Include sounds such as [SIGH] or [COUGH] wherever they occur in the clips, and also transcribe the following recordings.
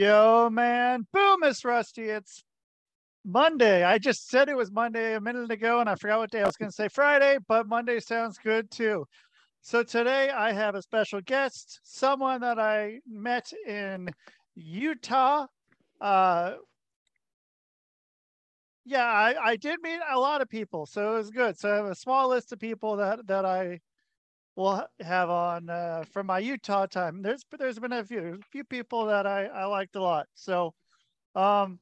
Yo, man. Boom, Miss Rusty. It's Monday. I just said it was Monday a minute ago and I forgot what day I was going to say Friday, but Monday sounds good too. So today I have a special guest, someone that I met in Utah. Uh, yeah, I, I did meet a lot of people, so it was good. So I have a small list of people that that I will have on uh, from my Utah time. There's there's been a few a few people that I I liked a lot. So, um,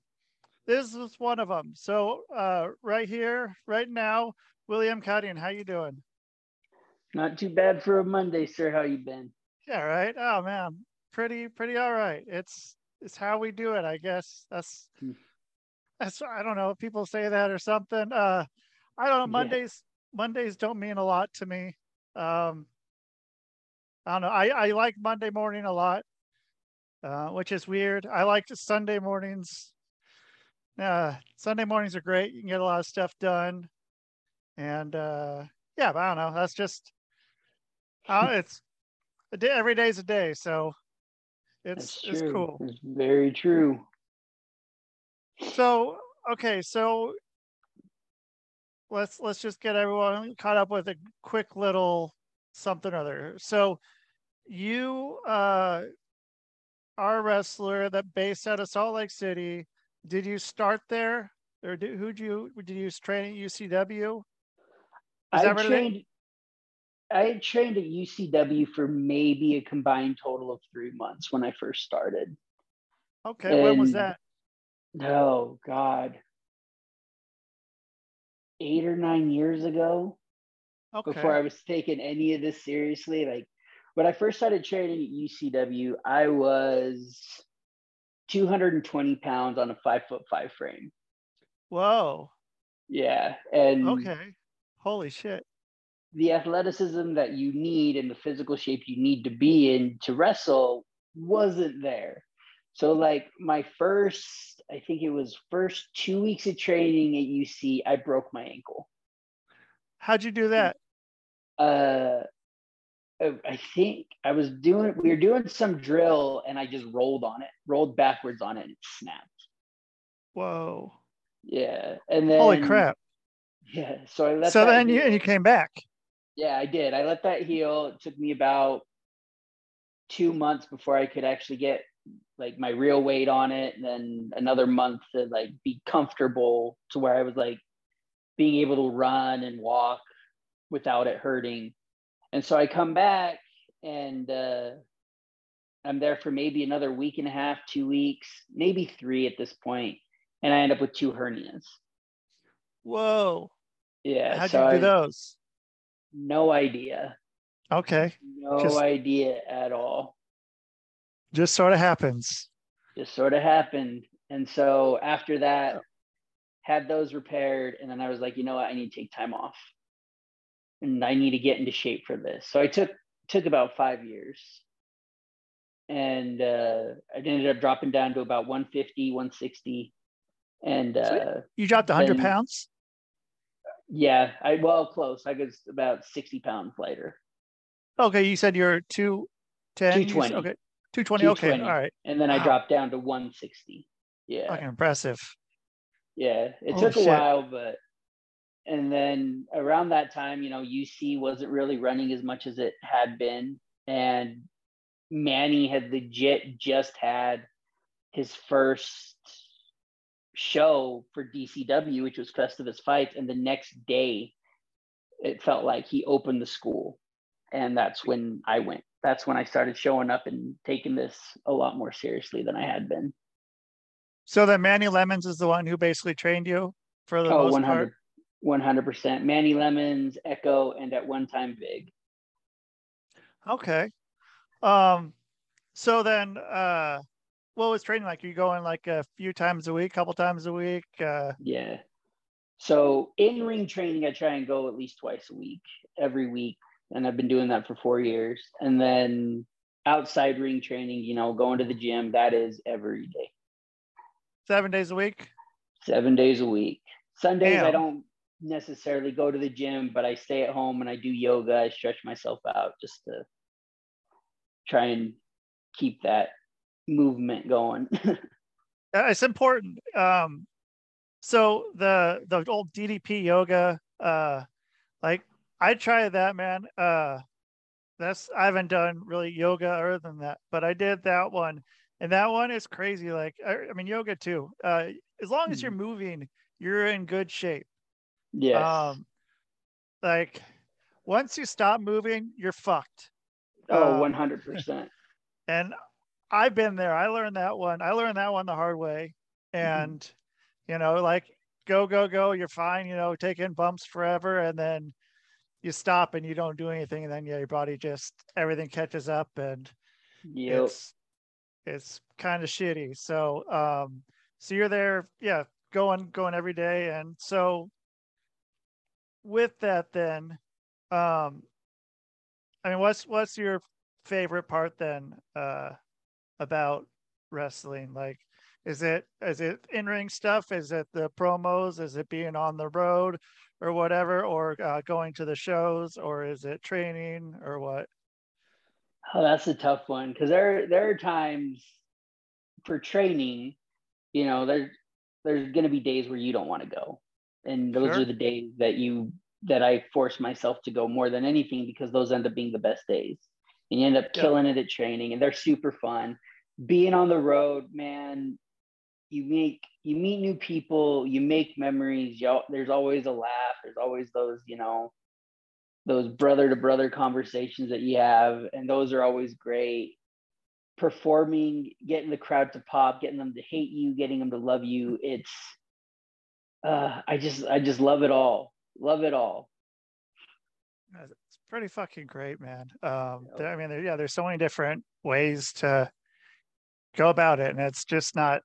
this is one of them. So uh, right here, right now, William Cutting, how you doing? Not too bad for a Monday, sir. How you been? Yeah, right. Oh man, pretty pretty all right. It's it's how we do it, I guess. That's hmm. that's I don't know. People say that or something. Uh, I don't know. Mondays yeah. Mondays don't mean a lot to me. Um, I don't know. I I like Monday morning a lot, uh, which is weird. I like Sunday mornings. Uh, Sunday mornings are great. You can get a lot of stuff done, and uh, yeah, but I don't know. That's just uh, it's a day, every day's a day, so it's it's cool. It's very true. So okay, so let's let's just get everyone caught up with a quick little something or other. So you uh are a wrestler that based out of Salt Lake City. Did you start there, or did, who did you did you train at UCW? Is I trained. I trained at UCW for maybe a combined total of three months when I first started. Okay, and, when was that? Oh God, eight or nine years ago. Okay. Before I was taking any of this seriously, like when I first started training at UCW, I was 220 pounds on a five foot five frame. Whoa. Yeah, and okay, holy shit the athleticism that you need and the physical shape you need to be in to wrestle wasn't there. So like my first, I think it was first two weeks of training at UC, I broke my ankle. How'd you do that? Uh, I think I was doing, we were doing some drill and I just rolled on it, rolled backwards on it and it snapped. Whoa. Yeah. And then, holy crap. Yeah. So I let So then you, and you came back. Yeah, I did. I let that heal. It took me about two months before I could actually get like my real weight on it, and then another month to like be comfortable to where I was like being able to run and walk without it hurting. And so I come back and uh, I'm there for maybe another week and a half, two weeks, maybe three at this point, and I end up with two hernias. Whoa! Yeah. How'd so you do I, those? No idea. Okay. No just, idea at all. Just sort of happens. Just sort of happened. And so after that, had those repaired. And then I was like, you know what? I need to take time off. And I need to get into shape for this. So I took took about five years. And uh, I ended up dropping down to about 150, 160. And uh, you dropped 100 pounds? Yeah, I well close. I was about sixty pounds lighter. Okay, you said you're two ten. Two twenty. Okay, two twenty. Okay, all right. And then wow. I dropped down to one sixty. Yeah. Okay, impressive. Yeah, it took a while, but and then around that time, you know, UC wasn't really running as much as it had been, and Manny had legit just had his first show for DCW, which was Festivus Fights, and the next day it felt like he opened the school. And that's when I went. That's when I started showing up and taking this a lot more seriously than I had been. So that Manny Lemons is the one who basically trained you for the oh, most 100, part? 100%. Manny Lemons, Echo, and at one time Vig. Okay. Um, so then uh what was training like? Are you going like a few times a week, couple times a week? Uh... Yeah. So in ring training, I try and go at least twice a week, every week, and I've been doing that for four years. And then outside ring training, you know, going to the gym, that is every day. Seven days a week. Seven days a week. Sundays, Damn. I don't necessarily go to the gym, but I stay at home and I do yoga. I stretch myself out just to try and keep that movement going. [LAUGHS] it's important. Um, so the the old DDP yoga, uh, like I tried that, man. Uh, that's I haven't done really yoga other than that, but I did that one, and that one is crazy. Like I, I mean, yoga too. Uh, as long as you're mm-hmm. moving, you're in good shape. Yes. Um, like once you stop moving, you're fucked. Oh, um, 100%. [LAUGHS] And I've been there. I learned that one. I learned that one the hard way. Mm-hmm. And, mm-hmm. you know, like go, go, go, you're fine, you know, taking bumps forever. And then you stop and you don't do anything. And then, yeah, your body just, everything catches up and yep. it's, it's kind of shitty. So, um, so you're there, yeah, going, going every day. And so with that, then, um, I mean, what's, what's your favorite part then, uh, about wrestling? Like, is it is it in ring stuff? Is it the promos? Is it being on the road or whatever, or uh, going to the shows, or is it training or what? Oh, that's a tough one because there there are times for training, you know, there's there's going to be days where you don't want to go, and those sure. are the days that you that I force myself to go more than anything because those end up being the best days. And you end up killing it at training and they're super fun. Being on the road man you make you meet new people you make memories. You there's always a laugh. There's always those you know those brother to brother conversations that you have and those are always great. Performing getting the crowd to pop getting them to hate you getting them to love you it's uh i just i just love it all. Love it all. It's pretty fucking great man. Um i mean yeah there's so many different ways to go about it and it's just not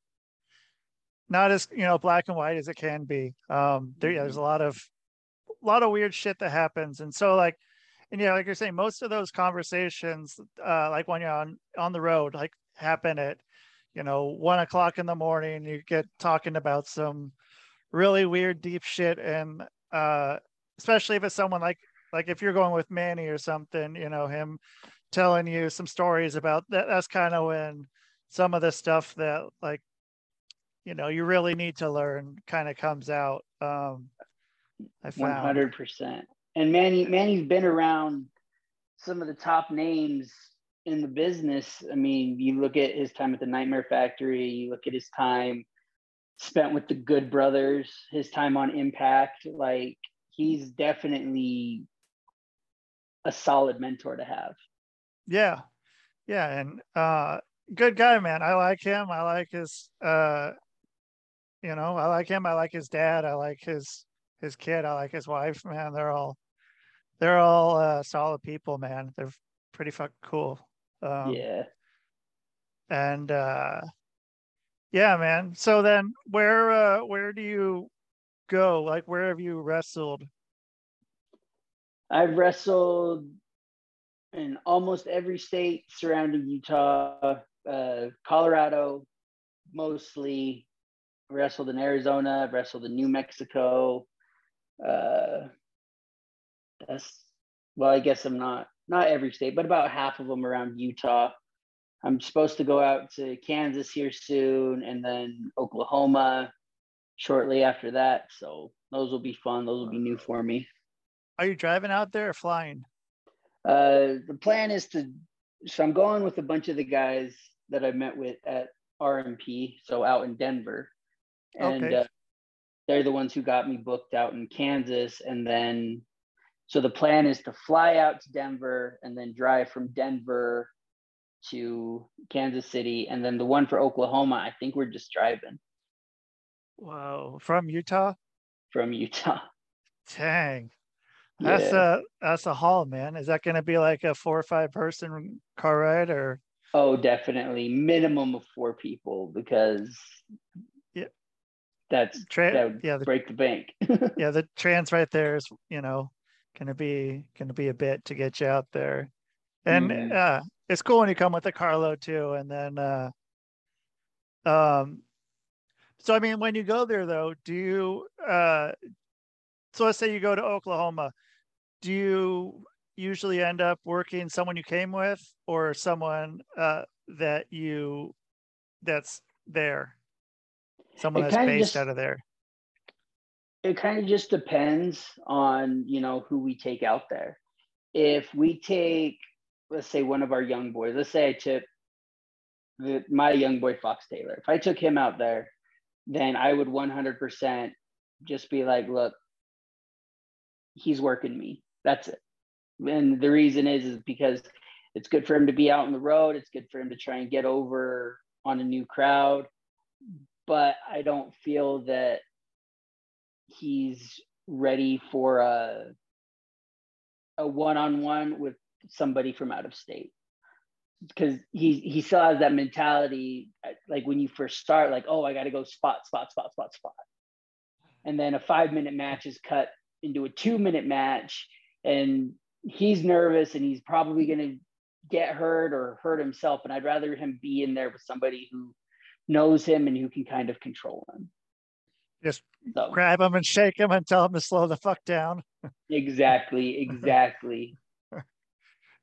not as you know black and white as it can be. Um there, yeah, there's a mm-hmm. lot of a lot of weird shit that happens and so like and yeah like you're saying most of those conversations uh like when you're on on the road like happen at you know one o'clock in the morning you get talking about some really weird deep shit. And uh especially if it's someone like like if you're going with manny or something you know him telling you some stories about that that's kind of when some of the stuff that like you know you really need to learn kind of comes out um i found. 100% and manny manny's been around some of the top names in the business. I mean you look at his time at the nightmare factory you look at his time spent with the good brothers his time on impact like he's definitely a solid mentor to have yeah yeah and uh good guy man i like him i like his uh you know, I like him. I like his dad. I like his his kid. I like his wife. Man, they're all they're all uh, solid people. Man, they're pretty fucking cool. Um, yeah. And uh, yeah, man. So then, where uh, where do you go? Like, where have you wrestled? I've wrestled in almost every state surrounding Utah, uh, Colorado, mostly wrestled in Arizona, wrestled in New Mexico. Uh, that's well, I guess I'm not not every state, but about half of them around Utah. I'm supposed to go out to Kansas here soon, and then Oklahoma shortly after that. So those will be fun. Those will be new for me. Are you driving out there or flying? Uh, the plan is to. So I'm going with a bunch of the guys that I met with at RMP, so out in Denver and okay. uh, they're the ones who got me booked out in Kansas. And then, so the plan is to fly out to Denver and then drive from Denver to Kansas City, and then the one for Oklahoma. I think we're just driving. Wow, from Utah. From Utah. Dang. That's yeah. a that's a haul, man. Is that going to be like a four or five person car ride, or? Oh, definitely minimum of four people because Yeah. that's Tra- that yeah, the, break the bank. [LAUGHS] yeah, the trans right there is you know gonna be gonna be a bit to get you out there, and mm. uh, it's cool when you come with a carload too, and then uh, um, so I mean when you go there though, do you uh, so let's say you go to Oklahoma, do you usually end up working someone you came with or someone uh, that you that's there? Someone it that's based just, out of there. It kind of just depends on you know who we take out there. If we take let's say one of our young boys. Let's say i took the, my young boy fox taylor. If i took him out there then i would 100% just be like look he's working me. That's it. And the reason is is because it's good for him to be out on the road. It's good for him to try and get over on a new crowd. But i don't feel that he's ready for a a one-on-one with somebody from out of state because he he still has that mentality like when you first start like oh i got to go spot spot spot spot spot and then a five minute match is cut into a two minute match and he's nervous and he's probably going to get hurt or hurt himself and i'd rather him be in there with somebody who knows him and who can kind of control him just so. grab him and shake him and tell him to slow the fuck down. exactly, exactly.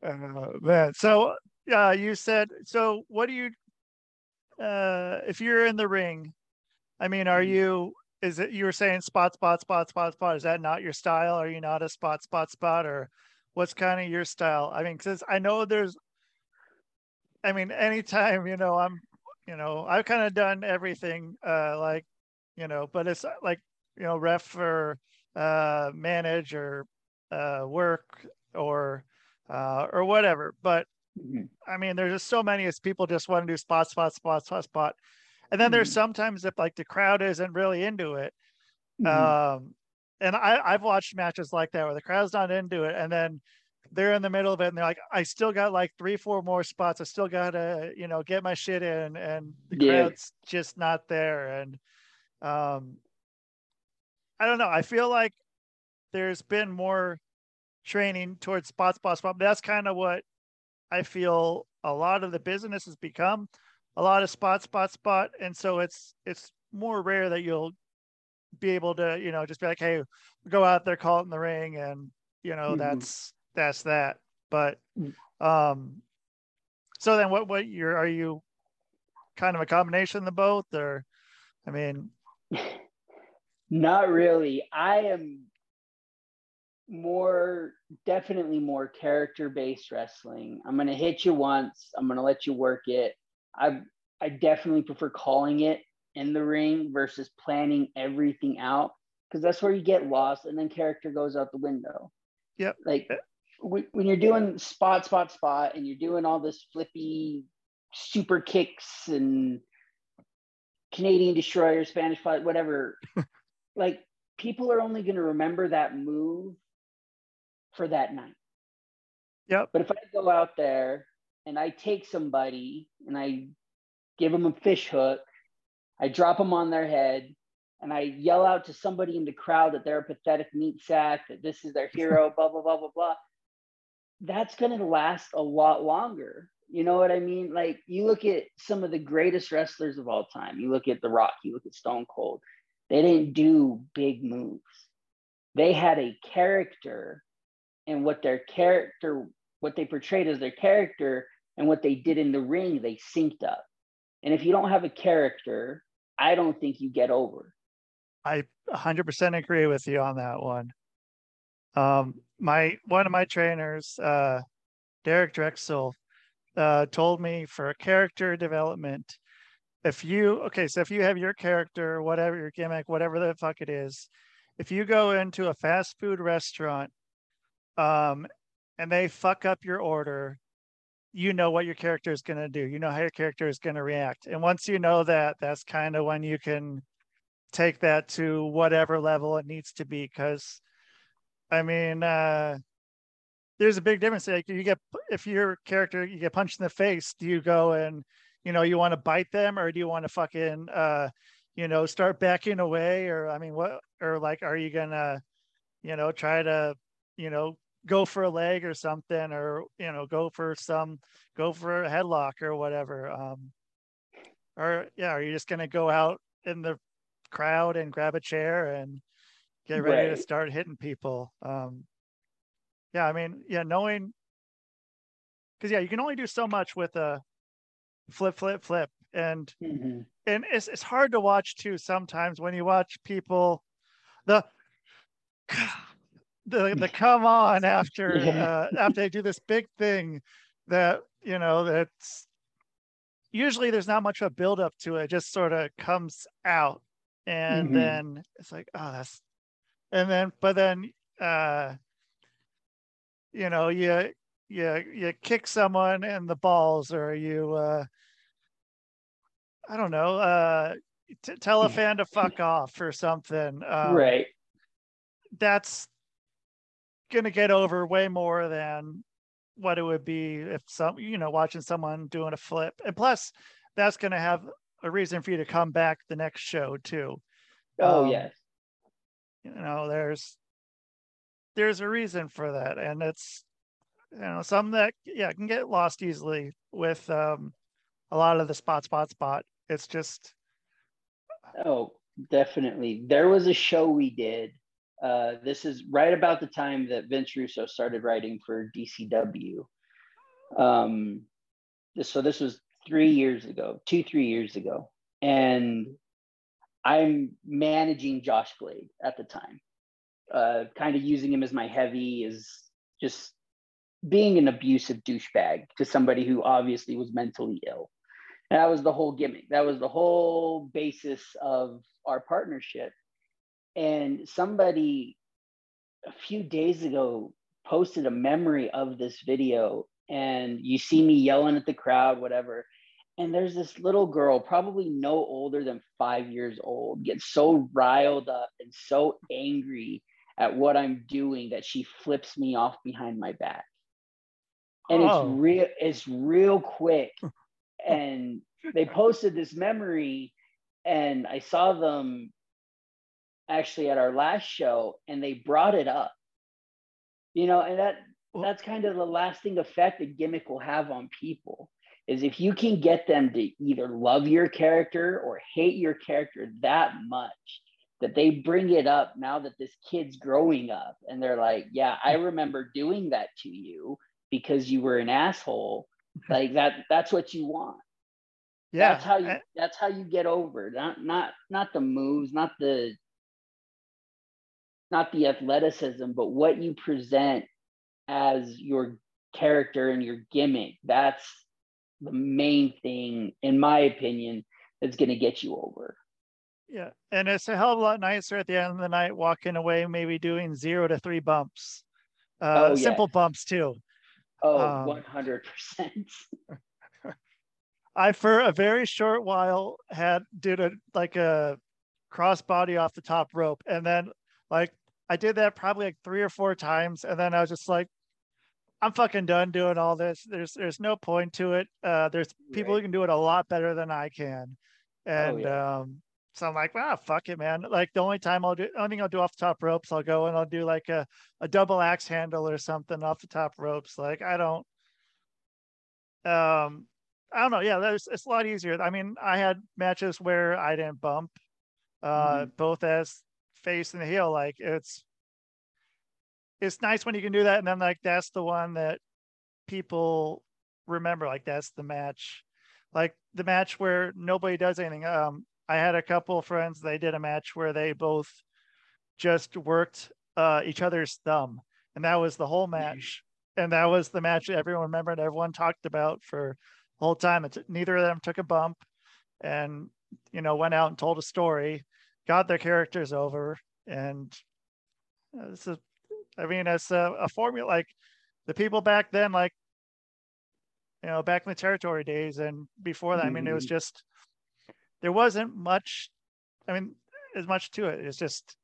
Uh, man, so uh, you said so. What do you? Uh, if you're in the ring, I mean, are mm-hmm. you? Is it you were saying spot, spot, spot, spot, spot? Is that not your style? Are you not a spot, spot, spot, or what's kind of your style? I mean, because I know there's. I mean, anytime you know, I'm, you know, I've kind of done everything. Uh, like you know, but it's uh, like, you know, ref or uh, manage or uh, work or uh, or whatever. But mm-hmm. I mean, there's just so many as people just want to do spot, spot, spot, spot, spot. And then mm-hmm. there's sometimes if like the crowd isn't really into it. Mm-hmm. Um, and I, I've watched matches like that where the crowd's not into it, and then they're in the middle of it and they're like, I still got like three, four more spots. I still gotta, you know, get my shit in, and the yeah. crowd's just not there. And um, I don't know. I feel like there's been more training towards spot, spot, spot. But that's kind of what I feel a lot of the business has become a lot of spot, spot, spot. And so it's it's more rare that you'll be able to, you know, just be like, hey, go out there, call it in the ring, and you know, mm-hmm. that's that's that. But mm. um so then what what you're are you kind of a combination of the both or I mean [LAUGHS] not really. I am more definitely more character based wrestling. I'm gonna hit you once. I'm gonna let you work it. I I definitely prefer calling it in the ring versus planning everything out because that's where you get lost and then character goes out the window. Yep. Like eh. when you're doing spot spot spot and you're doing all this flippy super kicks and Canadian destroyer, Spanish fly, whatever. [LAUGHS] like people are only going to remember that move for that night. Yep. But if I go out there and I take somebody and I give them a fish hook, I drop them on their head, and I yell out to somebody in the crowd that they're a pathetic meat sack, that this is their [LAUGHS] hero, blah, blah, blah, blah, blah. That's going to last a lot longer you know what I mean? Like you look at some of the greatest wrestlers of all time. You look at The Rock, you look at Stone Cold. They didn't do big moves. They had a character and what their character, what they portrayed as their character and what they did in the ring, they synced up. And if you don't have a character, I don't think you get over. I 100% agree with you on that one. Um, my one of my trainers, uh, Derek Drexel, uh, told me for character development, if you okay, so if you have your character, whatever your gimmick, whatever the fuck it is, if you go into a fast food restaurant, um, and they fuck up your order, you know what your character is going to do. You know how your character is going to react. And once you know that, that's kind of when you can take that to whatever level it needs to be. Because, I mean, uh, there's a big difference. Like you get if your character you get punched in the face, do you go and you know you want to bite them or do you want to fucking uh you know start backing away or I mean what or like are you gonna you know try to you know go for a leg or something or you know go for some go for a headlock or whatever um or yeah are you just gonna go out in the crowd and grab a chair and get ready right. to start hitting people um yeah, I mean, yeah, knowing because yeah, you can only do so much with a flip, flip, flip. and mm-hmm. and it's it's hard to watch too sometimes when you watch people the the the come on after yeah. uh, after they do this big thing that you know that's usually there's not much of a build up to it. it just sort of comes out and mm-hmm. then it's like oh that's and then but then uh you know you you you kick someone in the balls or you uh i don't know uh t- tell a fan to fuck off or something um, right that's gonna get over way more than what it would be if some you know watching someone doing a flip. And plus that's gonna have a reason for you to come back the next show too. Oh um, yes. you know there's there's a reason for that. And it's you know some that yeah can get lost easily with um a lot of the spot spot spot. It's just oh definitely. There was a show we did uh this is right about the time that vince russo started writing for dcw um so this was three years ago two three years ago and i'm managing josh glade at the time uh kind of using him as my heavy is just being an abusive douchebag to somebody who obviously was mentally ill. And that was the whole gimmick. That was the whole basis of our partnership. And somebody a few days ago posted a memory of this video, and you see me yelling at the crowd, whatever. And there's this little girl, probably no older than five years old, gets so riled up and so angry at what I'm doing that she flips me off behind my back and oh. it's real it's real quick [LAUGHS] and they posted this memory and i saw them actually at our last show and they brought it up. You know and that that's kind of the lasting effect a gimmick will have on people is if you can get them to either love your character or hate your character that much that they bring it up now that this kid's growing up and they're like yeah i [LAUGHS] remember doing that to you because you were an asshole. Like that that's what you want. Yeah that's how you eh that's how you get over not not not the moves not the not the athleticism but what you present as your character and your gimmick that's the main thing in my opinion that's going to get you over. Yeah and it's a hell of a lot nicer at the end of the night walking away maybe doing zero to three bumps. Uh, oh, simple bumps too. Oh, um, 100%. [LAUGHS] I for a very short while had did a like a crossbody off the top rope and then like I did that probably like three or four times and then I was just like I'm fucking done doing all this. There's there's no point to it. Uh there's people right. who can do it a lot better than I can. Oh, and oh, yeah. um so I'm like, wow, fuck it, man. Like the only time I'll do, only thing I'll do off the top ropes, I'll go and I'll do like a, a double axe handle or something off the top ropes. Like I don't, um, I don't know. Yeah, that's it's a lot easier. I mean, I had matches where I didn't bump, uh, mm-hmm. both as face and the heel. Like it's, it's nice when you can do that, and then like that's the one that people remember. Like that's the match, like the match where nobody does anything. Um, I had a couple friends. They did a match where they both just worked uh, each other's thumb, and that was the whole match. And that was the match everyone remembered. Everyone talked about for the whole time. It's, neither of them took a bump, and you know went out and told a story, got their characters over, and this is. I mean, it's a, a formula like the people back then, like you know, back in the territory days and before that. Mm-hmm. I mean, it was mm-hmm. just there wasn't much. I mean, as much to it. It's just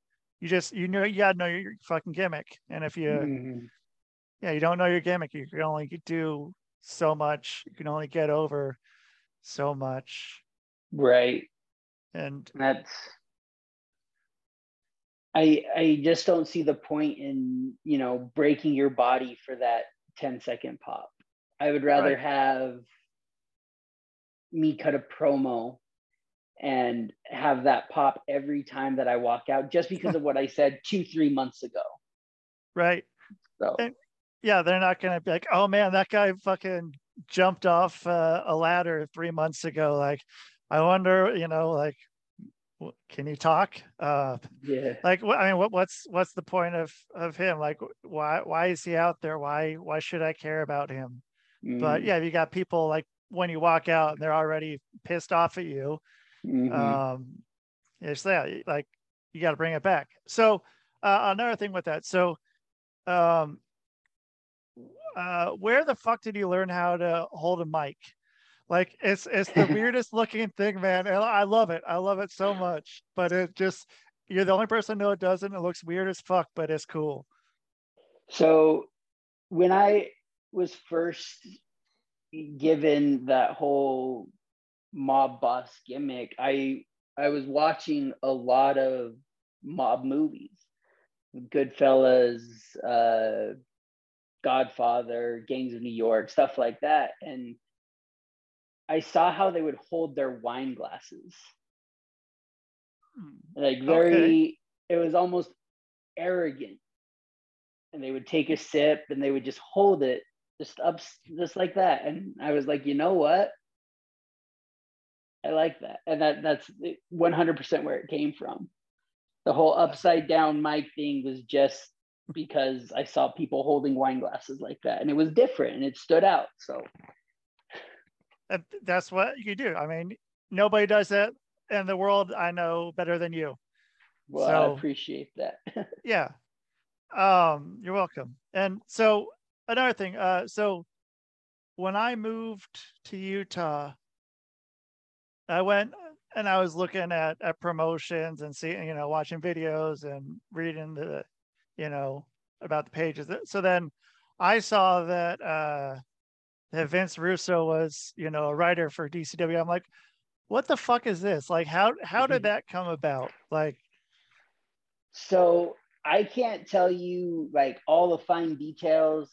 you just you know you gotta know your, fucking gimmick, and if you mm-hmm. yeah you don't know your gimmick, you can only do so much. You can only get over so much. Right. And that's I I just don't see the point in, you know, breaking your body for that 10 second pop. I would rather right. have me cut a promo and have that pop every time that I walk out just because of [LAUGHS] what I said two, three months ago. Right. So and, yeah, they're not gonna be like, oh man, that guy fucking jumped off uh, a ladder three months ago. Like, I wonder, you know, like, can you talk? Uh, yeah. Like, I mean, what, what's what's the point of of him? Like, why why is he out there? Why why should I care about him? Mm. But yeah, you got people like when you walk out and they're already pissed off at you. Mm-hmm. Um, it's that like you got to bring it back. So uh, another thing with that, so um, uh, where the fuck did you learn how to hold a mic? Like it's it's the weirdest looking thing, man. And I love it. I love it so much. But it just you're the only person I know it doesn't. It looks weird as fuck, but it's cool. So when I was first given that whole mob boss gimmick, I I was watching a lot of mob movies, Goodfellas, uh, Godfather, Gangs of New York, stuff like that, and I saw how they would hold their wine glasses, hmm. like very. Okay. It was almost arrogant, and they would take a sip and they would just hold it just up just like that, and I was like, you know what? I like that. And that that's 100% where it came from. The whole upside down mic thing was just because I saw people holding wine glasses like that and it was different and it stood out. So that's what you do. I mean, nobody does that in the world I know better than you. Well, so, I appreciate that. [LAUGHS] yeah. Um, you're welcome. And so another thing, uh, so when I moved to Utah, I went and I was looking at, at promotions and seeing, you know, watching videos and reading the, you know, about the pages. So then I saw that uh that Vince Russo was, you know, a writer for DCW. I'm like, what the fuck is this? Like how how did mm-hmm. that come about? Like so I can't tell you like all the fine details,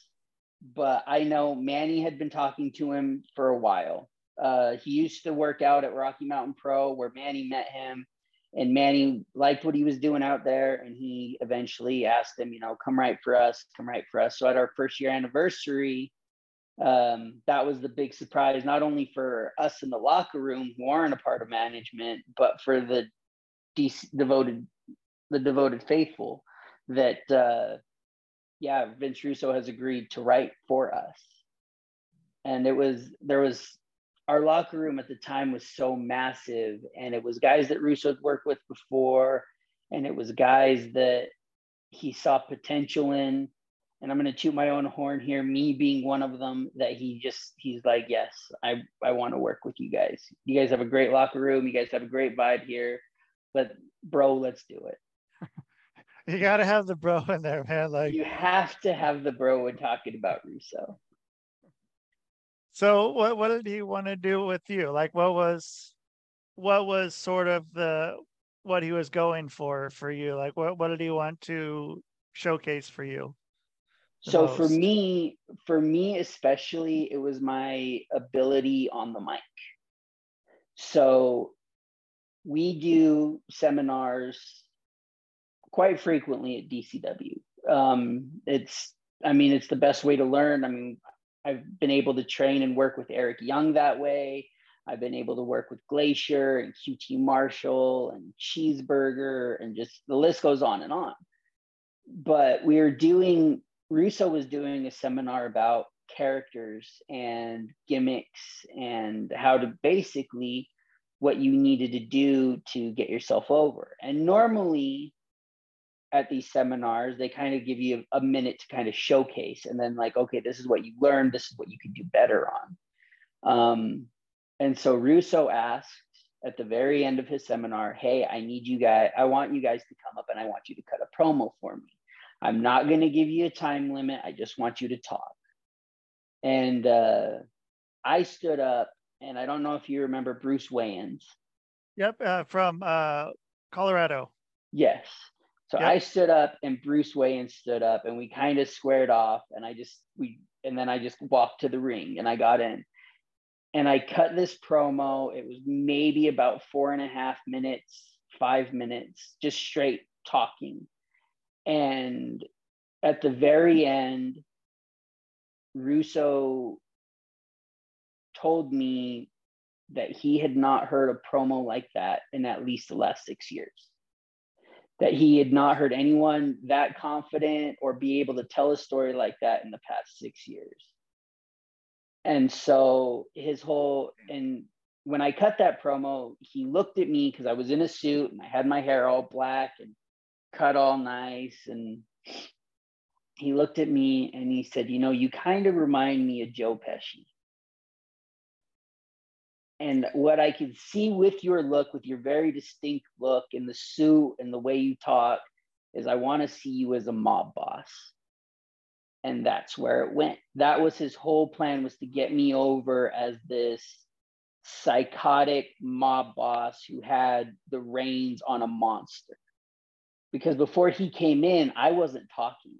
but I know Manny had been talking to him for a while uh, he used to work out at Rocky Mountain Pro where Manny met him. And Manny liked what he was doing out there. And he eventually asked him, you know, come right for us, come right for us. So at our first year anniversary, um, that was the big surprise, not only for us in the locker room who aren't a part of management, but for the de- devoted, the devoted faithful that, uh, yeah, Vince Russo has agreed to write for us. And it was, there was our locker room at the time was so massive and it was guys that Russo's worked with before and it was guys that he saw potential in and I'm going to toot my own horn here me being one of them that he just he's like yes I I want to work with you guys you guys have a great locker room you guys have a great vibe here but bro let's do it [LAUGHS] you got to have the bro in there man like you have to have the bro when talking about Russo so what what did he want to do with you? Like what was what was sort of the what he was going for for you? Like what what did he want to showcase for you? So most? for me, for me especially, it was my ability on the mic. So we do seminars quite frequently at DCW. Um, it's, I mean, it's the best way to learn. I mean, I've been able to train and work with Eric Young that way. I've been able to work with Glacier and QT Marshall and Cheeseburger and just the list goes on and on. But we are doing, Russo was doing a seminar about characters and gimmicks and how to basically what you needed to do to get yourself over. And normally at these seminars, they kind of give you a, minute to kind of showcase and then like, okay, this is what you learned, this is what you can do better on. Um, and so Russo asked at the very end of his seminar, hey, I need you guys, I want you guys to come up and I want you to cut a promo for me. I'm not going to give you a time limit. I just want you to talk. And uh, I stood up, and I don't know if you remember Bruce Wayans. Yep, uh, from uh, Colorado. Yes. So yep. I stood up and Bruce Wayne stood up and we kind of squared off and I just we and then I just walked to the ring and I got in. And I cut this promo. It was maybe about four and a half minutes, five minutes, just straight talking. And at the very end, Russo told me that he had not heard a promo like that in at least the last six years. That he had not heard anyone that confident or be able to tell a story like that in the past six years. And so his whole, and when I cut that promo, he looked at me because I was in a suit and I had my hair all black and cut all nice. And he looked at me and he said, You know, you kind of remind me of Joe Pesci. And what I can see with your look, with your very distinct look in the suit and the way you talk, is I want to see you as a mob boss. And that's where it went. That was his whole plan was to get me over as this psychotic mob boss who had the reins on a monster. Because before he came in, I wasn't talking.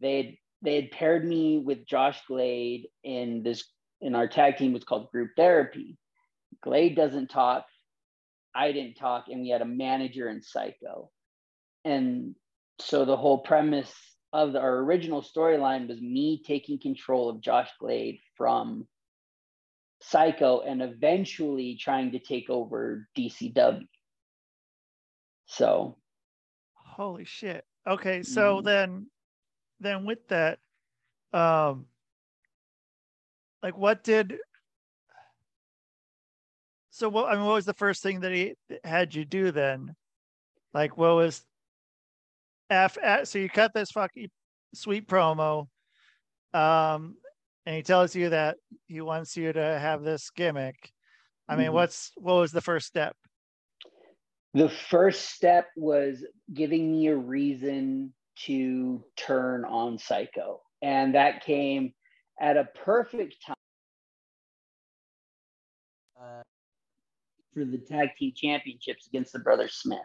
They had they had paired me with Josh Glade in this in our tag team was called group therapy. Glade doesn't talk. I didn't talk, and we had a manager and Psycho. And so the whole premise of the, our original storyline was me taking control of Josh Glade from Psycho and eventually trying to take over DCW. So, holy shit. Okay, so mm-hmm. then, then with that, um, like what did so what I mean what was the first thing that he had you do then? Like what was F, F so you cut this fucking sweet promo um and he tells you that he wants you to have this gimmick. I mean, mm-hmm. what's what was the first step? The first step was giving me a reason to turn on Psycho. And that came at a perfect time uh, for the tag team championships against the Brother Smith.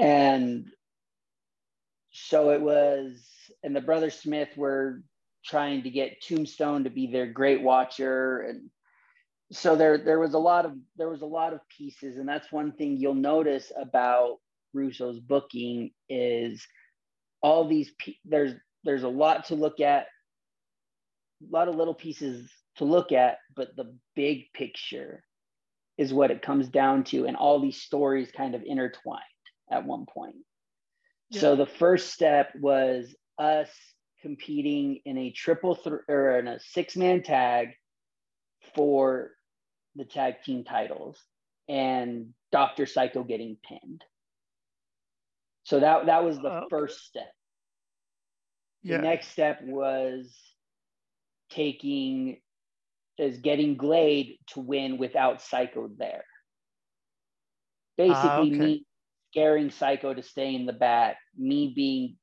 And so it was, and the Brother Smith were trying to get Tombstone to be their great watcher. And so there, there was a lot of, there was a lot of pieces. And that's one thing you'll notice about Russo's booking is all these, there's, there's a lot to look at a lot of little pieces to look at, but the big picture is what it comes down to. And all these stories kind of intertwined at one point. Yeah. So the first step was us competing in a triple th- or in a six man tag for the tag team titles and Dr. Psycho getting pinned. So that that was the oh, okay. first step. Yeah. The next step was taking is getting Glade to win without Psycho there. Basically, uh, okay. me scaring Psycho to stay in the bat, me being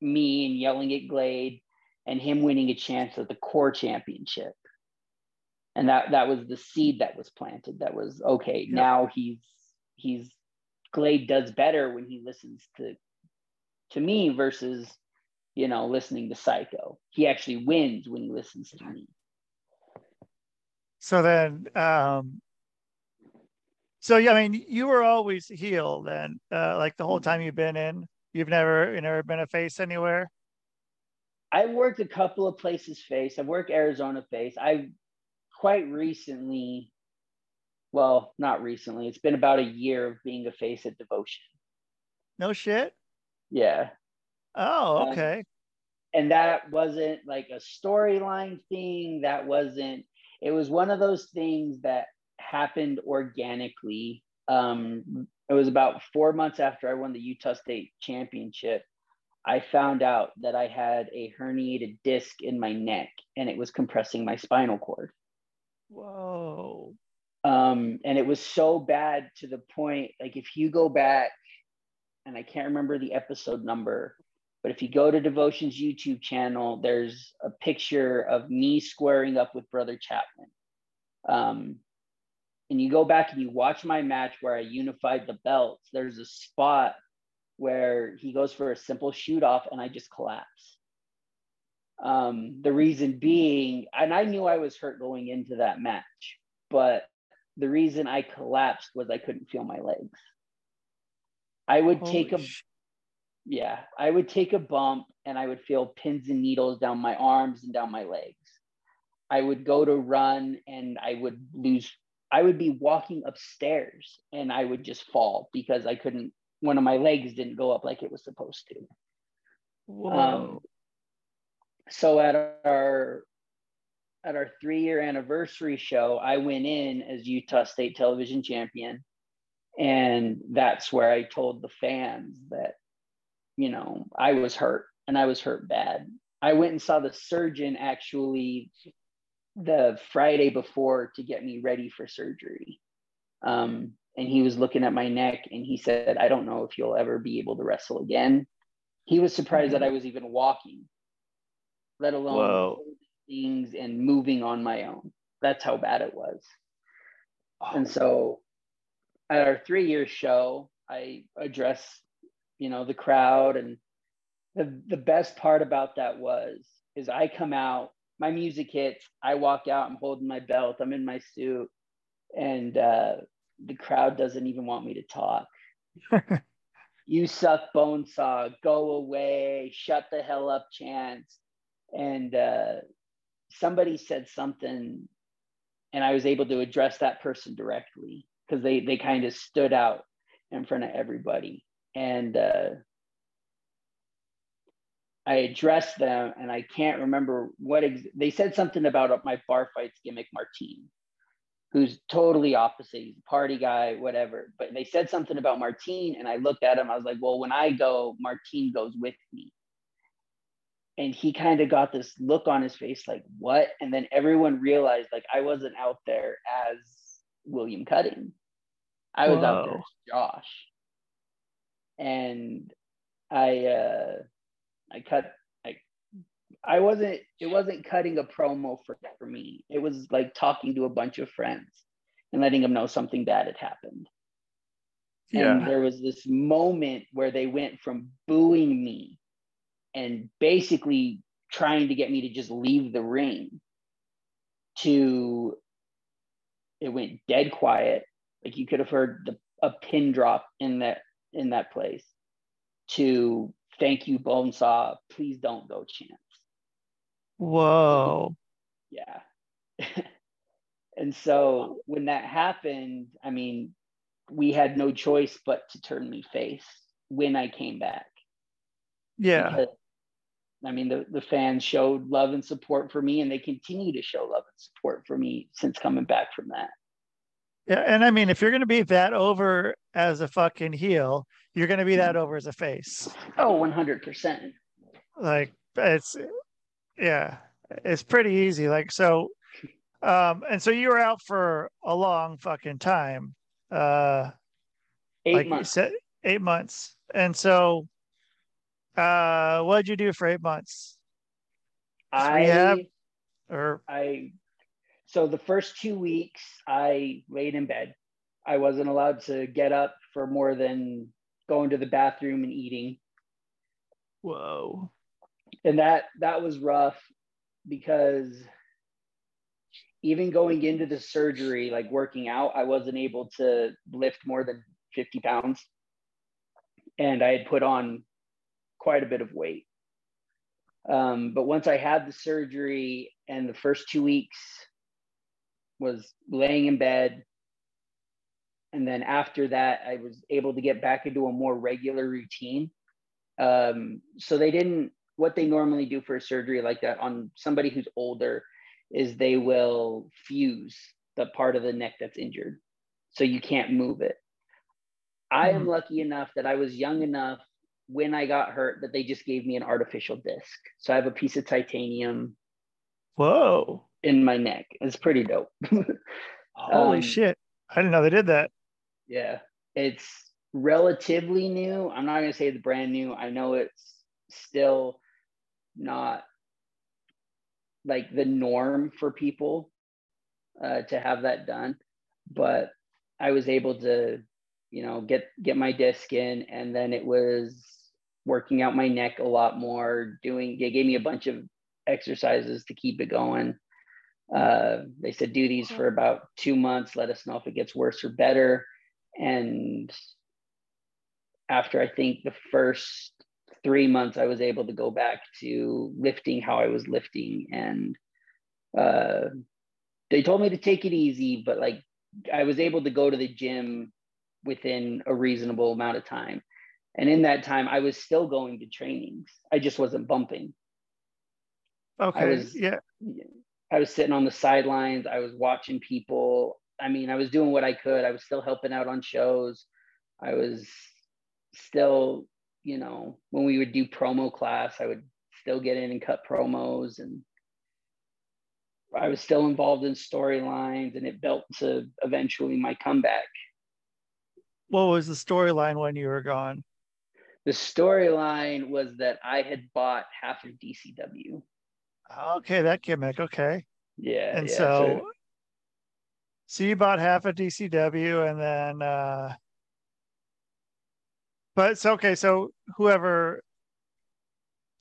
me and yelling at Glade, and him winning a chance at the core championship. And that that was the seed that was planted. That was okay. Yeah. Now he's he's Glade does better when he listens to to me versus you know, listening to Psycho. He actually wins when he listens to me. So then, um, so yeah, I mean, you were always healed then, uh, like the whole time you've been in. You've never, you never been a face anywhere. I worked a couple of places face. I've worked Arizona face. I quite recently, well, not recently. It's been about a year of being a face at Devotion. No shit. Yeah. Oh, um, okay. Um, and that wasn't like a storyline thing. That wasn't, it was one of those things that happened organically. Um, it was about four months after I won the Utah State Championship. I found out that I had a herniated disc in my neck and it was compressing my spinal cord. Whoa. Um, and it was so bad to the point, like if you go back, and I can't remember the episode number, but if you go to Devotion's YouTube channel, there's a picture of me squaring up with Brother Chapman. Um, and you go back and you watch my match where I unified the belts. There's a spot where he goes for a simple shoot off and I just collapse. Um, the reason being, and I knew I was hurt going into that match, but the reason I collapsed was I couldn't feel my legs. I would Holy take a sh- yeah, I would take a bump and I would feel pins and needles down my arms and down my legs. I would go to run and I would lose. I would be walking upstairs and I would just fall because I couldn't. One of my legs didn't go up like it was supposed to. Um, so at our at our three year anniversary show, I went in as Utah State Television Champion, and that's where I told the fans that, you know, I was hurt and I was hurt bad. I went and saw the surgeon actually the Friday before to get me ready for surgery. Um, and he was looking at my neck and he said, I don't know if you'll ever be able to wrestle again. He was surprised that I was even walking, let alone Whoa. things and moving on my own. That's how bad it was. Oh. And so at our three year show, I address, you know, the crowd. And the, the best part about that was, is I come out, my music hits, I walk out, I'm holding my belt, I'm in my suit, and uh, the crowd doesn't even want me to talk. [LAUGHS] you suck Bonesaw, go away, shut the hell up, chance. And uh, somebody said something, and I was able to address that person directly because they they kind of stood out in front of everybody. And uh, I addressed them, and I can't remember what ex- they said something about my bar fights gimmick, Martine who's totally opposite. He's a party guy, whatever. But they said something about Martine, and I looked at him. I was like, well, when I go, Martine goes with me. And he kind of got this look on his face, like, what? And then everyone realized, like, I wasn't out there as William Cutting. I was Whoa. out there as Josh. And I uh I cut I wasn't it wasn't cutting a promo for for me. It was like talking to a bunch of friends and letting them know something bad had happened. Yeah. And there was this moment where they went from booing me and basically trying to get me to just leave the ring to it went dead quiet. Like you could have heard the, a pin drop in that in that place to thank you bonesaw please don't go chance Whoa. Yeah. [LAUGHS] and so when that happened, I mean, we had no choice but to turn me face when I came back. Yeah. Because, I mean, the, the fans showed love and support for me, and they continue to show love and support for me since coming back from that. Yeah. And I mean, if you're going to be that over as a fucking heel, you're going to be that over as a face. Oh, 100%. Like, it's yeah, it's pretty easy. Like so, um, and so you were out for a long fucking time. Uh, eight like months. Said, eight months. And so, uh, what did you do for eight months? I or I. So the first two weeks, I laid in bed. I wasn't allowed to get up for more than going to the bathroom and eating. Whoa and that that was rough because even going into the surgery like working out i wasn't able to lift more than 50 pounds and i had put on quite a bit of weight. Um, but once i had the surgery and the first two weeks was laying in bed and then after that i was able to get back into a more regular routine. Um, so they didn't what they normally do for a surgery like that on somebody who's older is they will fuse the part of the neck that's injured. So you can't move it. I am mm-hmm. lucky enough that i was young enough when i got hurt that they just gave me an artificial disc. So i have a piece of titanium whoa. in my neck. It's pretty dope. [LAUGHS] Holy um, shit. I didn't know they did that. Yeah. It's relatively new. I'm not going to say it's brand new. I know it's still not like the norm for people uh, to have that done but i was able to you know get get my disc in and then it was working out my neck a lot more doing they gave me a bunch of exercises to keep it going uh, they said do these for about two months let us know if it gets worse or better and after i think the first three months, I was able to go back to lifting how I was lifting. And uh, they told me to take it easy, but like I was able to go to the gym within a reasonable amount of time. And in that time, I was still going to trainings. I just wasn't bumping. Okay. I was, yeah. I was sitting on the sidelines. I was watching people. I mean, I was doing what I could. I was still helping out on shows. I was still, you know, when we would do promo class, I would still get in and cut promos and I was still involved in storylines and it built to eventually my comeback. What was the storyline when you were gone? The storyline was that I had bought half of DCW. Okay, that gimmick. Okay. Yeah. And yeah, so, so, so you bought half of DCW and then, uh, but it's okay. So whoever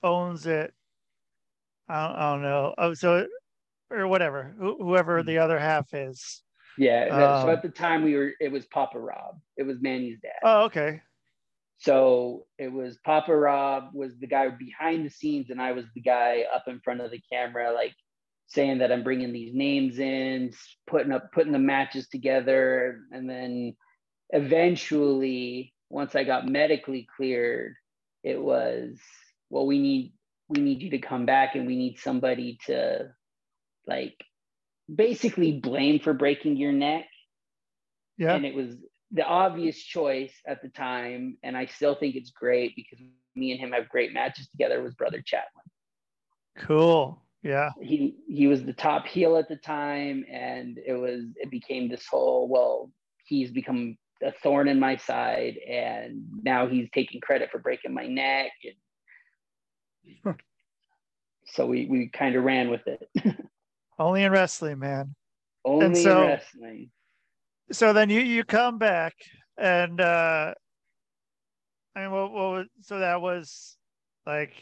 owns it, I don't, I don't know. Oh, so or whatever, whoever the other half is. Yeah. Um, so at the time we were, it was Papa Rob. It was Manny's dad. Oh, okay. So it was Papa Rob was the guy behind the scenes, and I was the guy up in front of the camera, like saying that I'm bringing these names in, putting up, putting the matches together, and then eventually, once I got medically cleared, it was well, we need we need you to come back, and we need somebody to like basically blame for breaking your neck. Yeah. And it was the obvious choice at the time. And I still think it's great because me and him have great matches together was brother Chaplin. Cool. Yeah. He he was the top heel at the time and it was it became this whole well he's become a thorn in my side and now he's taking credit for breaking my neck and so we we kind of ran with it. [LAUGHS] Only in wrestling, man. Only so, in wrestling. So then you you come back and uh I mean what, what was so that was like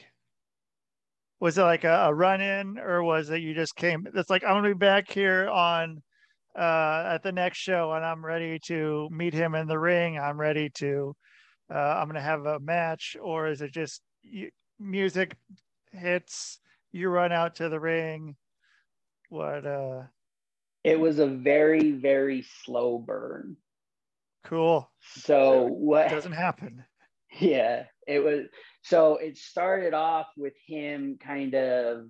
was it like a, a run in or was it you just came it's like I'm gonna be back here on uh at the next show and I'm ready to meet him in the ring. I'm ready to uh I'm gonna have a match or is it just you, music hits you run out to the ring what uh it was a very very slow burn. Cool. So what doesn't happen. [LAUGHS] Yeah it was so it started off with him kind of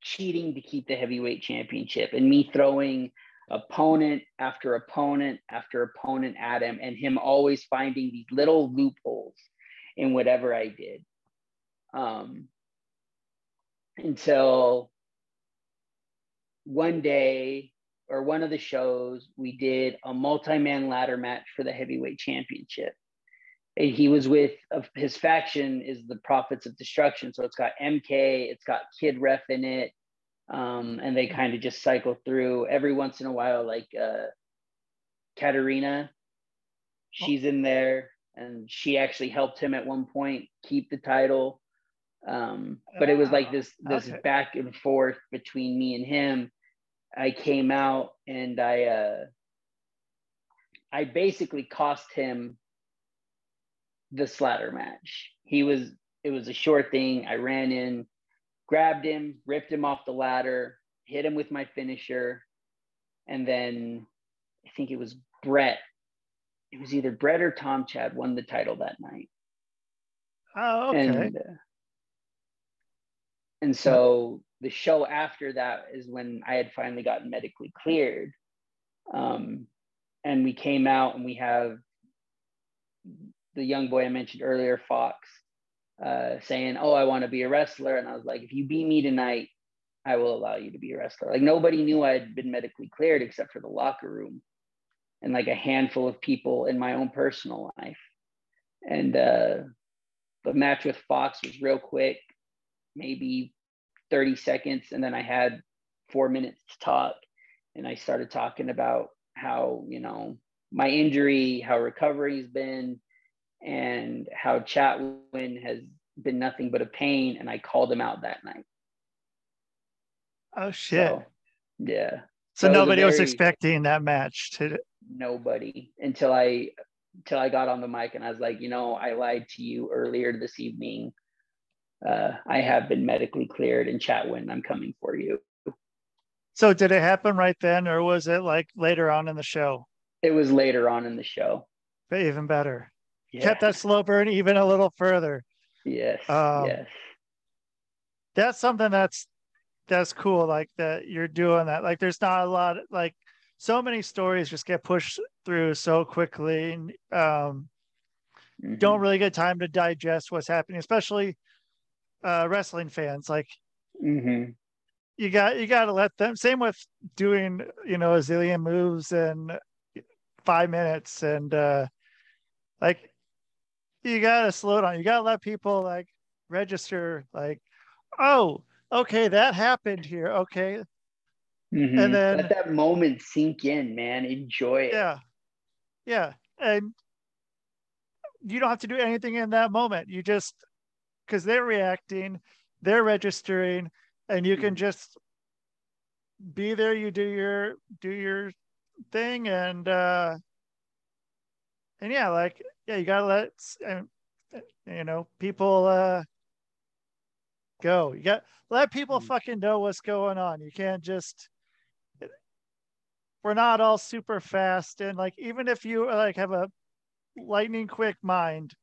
cheating to keep the heavyweight championship and me throwing opponent after opponent after opponent at him and him always finding these little loopholes in whatever I did. Um, until one day or one of the shows, we did a multi-man ladder match for the heavyweight championship. And he was with uh, his faction is the Prophets of Destruction. So it's got MK, it's got Kid Ref in it. Um, and they kind of just cycle through every once in a while, like uh, Katarina, she's in there and she actually helped him at one point keep the title. Um, but it was like this this okay. back and forth between me and him. I came out and I uh, I basically cost him the slather match. He was it was a short thing. I ran in, grabbed him, ripped him off the ladder, hit him with my finisher, and then I think it was Brett. It was either Brett or Tom Chad won the title that night. Oh, okay. And, uh, and so the show after that is when I had finally gotten medically cleared. Um, and we came out and we have the young boy I mentioned earlier, Fox, uh, saying, Oh, I want to be a wrestler. And I was like, If you beat me tonight, I will allow you to be a wrestler. Like nobody knew I had been medically cleared except for the locker room and like a handful of people in my own personal life. And uh, the match with Fox was real quick, maybe 30 seconds and then I had four minutes to talk. And I started talking about how, you know, my injury, how recovery's been, and how Chatwin has been nothing but a pain. And I called him out that night. Oh shit. So, yeah. So, so nobody was, very, was expecting that match to nobody until I until I got on the mic and I was like, you know, I lied to you earlier this evening uh, I have been medically cleared in Chatwin. I'm coming for you. So did it happen right then, or was it like later on in the show? It was later on in the show. But even better. Yeah. Kept that slow burn even a little further. Yes. Um, yes. That's something that's that's cool. Like that you're doing that. Like there's not a lot. Like so many stories just get pushed through so quickly, and um, mm-hmm. don't really get time to digest what's happening, especially uh, wrestling fans. Like. Mm-hmm you got you got to let them. Same with doing you know a zillion moves in five minutes, and uh like you got to slow down. You got to let people like register. Like, oh, okay, that happened here. Okay, mm-hmm. and then let that moment sink in, man. Enjoy it. Yeah, yeah, and you don't have to do anything in that moment. You just because they're reacting, they're registering and you can mm-hmm. just be there you do your do your thing and uh and yeah like yeah you gotta let you know people uh go you got let people mm-hmm. fucking know what's going on you can't just we're not all super fast and like even if you like have a lightning quick mind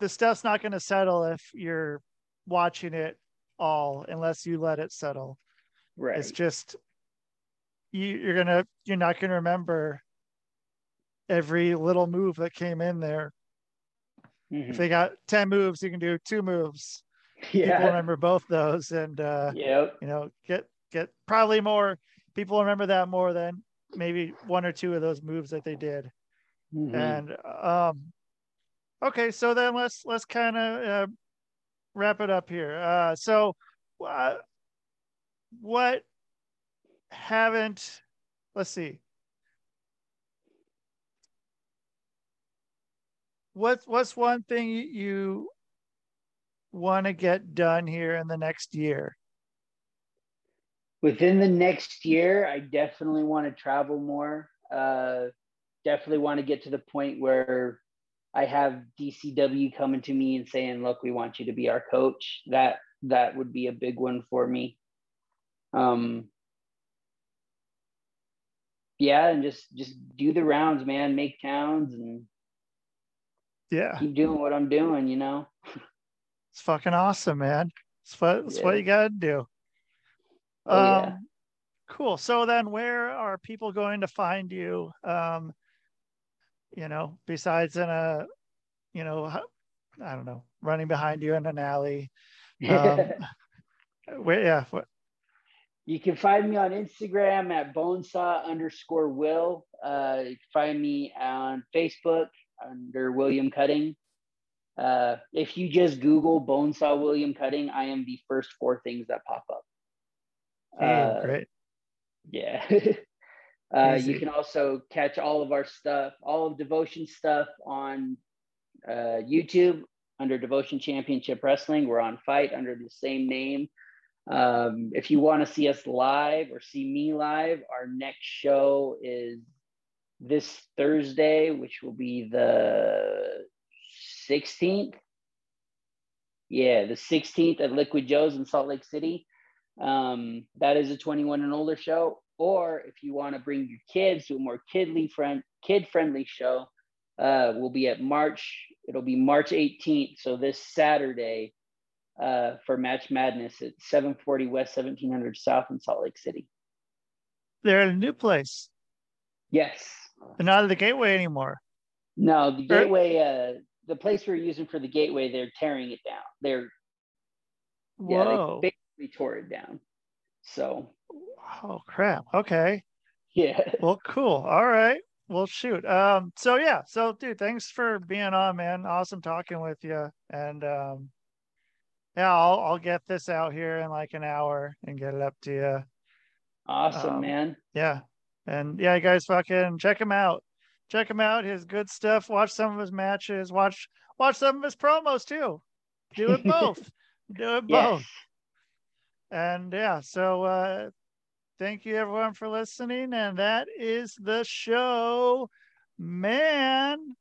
the stuff's not going to settle if you're watching it all unless you let it settle. Right. It's just you, you're gonna you're not gonna remember every little move that came in there. Mm-hmm. If they got 10 moves, you can do two moves. Yeah. People remember both those and uh yep. you know, get get probably more people remember that more than maybe one or two of those moves that they did. Mm-hmm. And um okay, so then let's let's kind of uh, wrap it up here. Uh, so, uh, what haven't? Let's see. What's what's one thing you want to get done here in the next year? Within the next year, I definitely want to travel more. Uh, definitely want to get to the point where I have DCW coming to me and saying, "Look, we want you to be our coach." That that would be a big one for me. Um, yeah, and just just do the rounds, man. Make towns and yeah, keep doing what I'm doing. You know, [LAUGHS] it's fucking awesome, man. It's what it's yeah. what you gotta do. Oh, um, yeah. Cool. So then, where are people going to find you? Um, you know, besides in a, you know, I don't know, running behind you in an alley. Um, [LAUGHS] where, yeah. What? You can find me on Instagram at bonesaw underscore will. Uh, you can find me on Facebook under William Cutting. Uh, if you just Google Bonesaw William Cutting, I am the first four things that pop up. uh, great. Yeah. [LAUGHS] Uh, you can also catch all of our stuff, all of Devotion stuff on uh, YouTube under Devotion Championship Wrestling. We're on FITE under the same name. Um, if you want to see us live or see me live, our next show is this Thursday, which will be the 16th. Yeah, the 16th at Liquid Joe's in Salt Lake City. Um, that is a 21 and older show. Or if you want to bring your kids to a more kidly friend, kid friendly show, uh, we'll be at March. It'll be March 18th. So this Saturday uh, for Match Madness at 740 West 1700 South in Salt Lake City. They're at a new place. Yes. They're not at the Gateway anymore. No, the Gateway, uh, the place we're using for the Gateway, they're tearing it down. They're Whoa. yeah, they basically tore it down. So Oh crap. Okay. Yeah. [LAUGHS] Well, cool. All right. Well, shoot. Um. So yeah. So, dude, thanks for being on, man. Awesome talking with you. And um, yeah, I'll I'll get this out here in like an hour and get it up to you. Awesome, um, man. Yeah. And yeah, you guys fucking check him out. Check him out. His good stuff. Watch some of his matches. Watch watch some of his promos too. Do it [LAUGHS] both. Do it both. Yes. And yeah, so uh thank you everyone for listening. And that is the show. Man,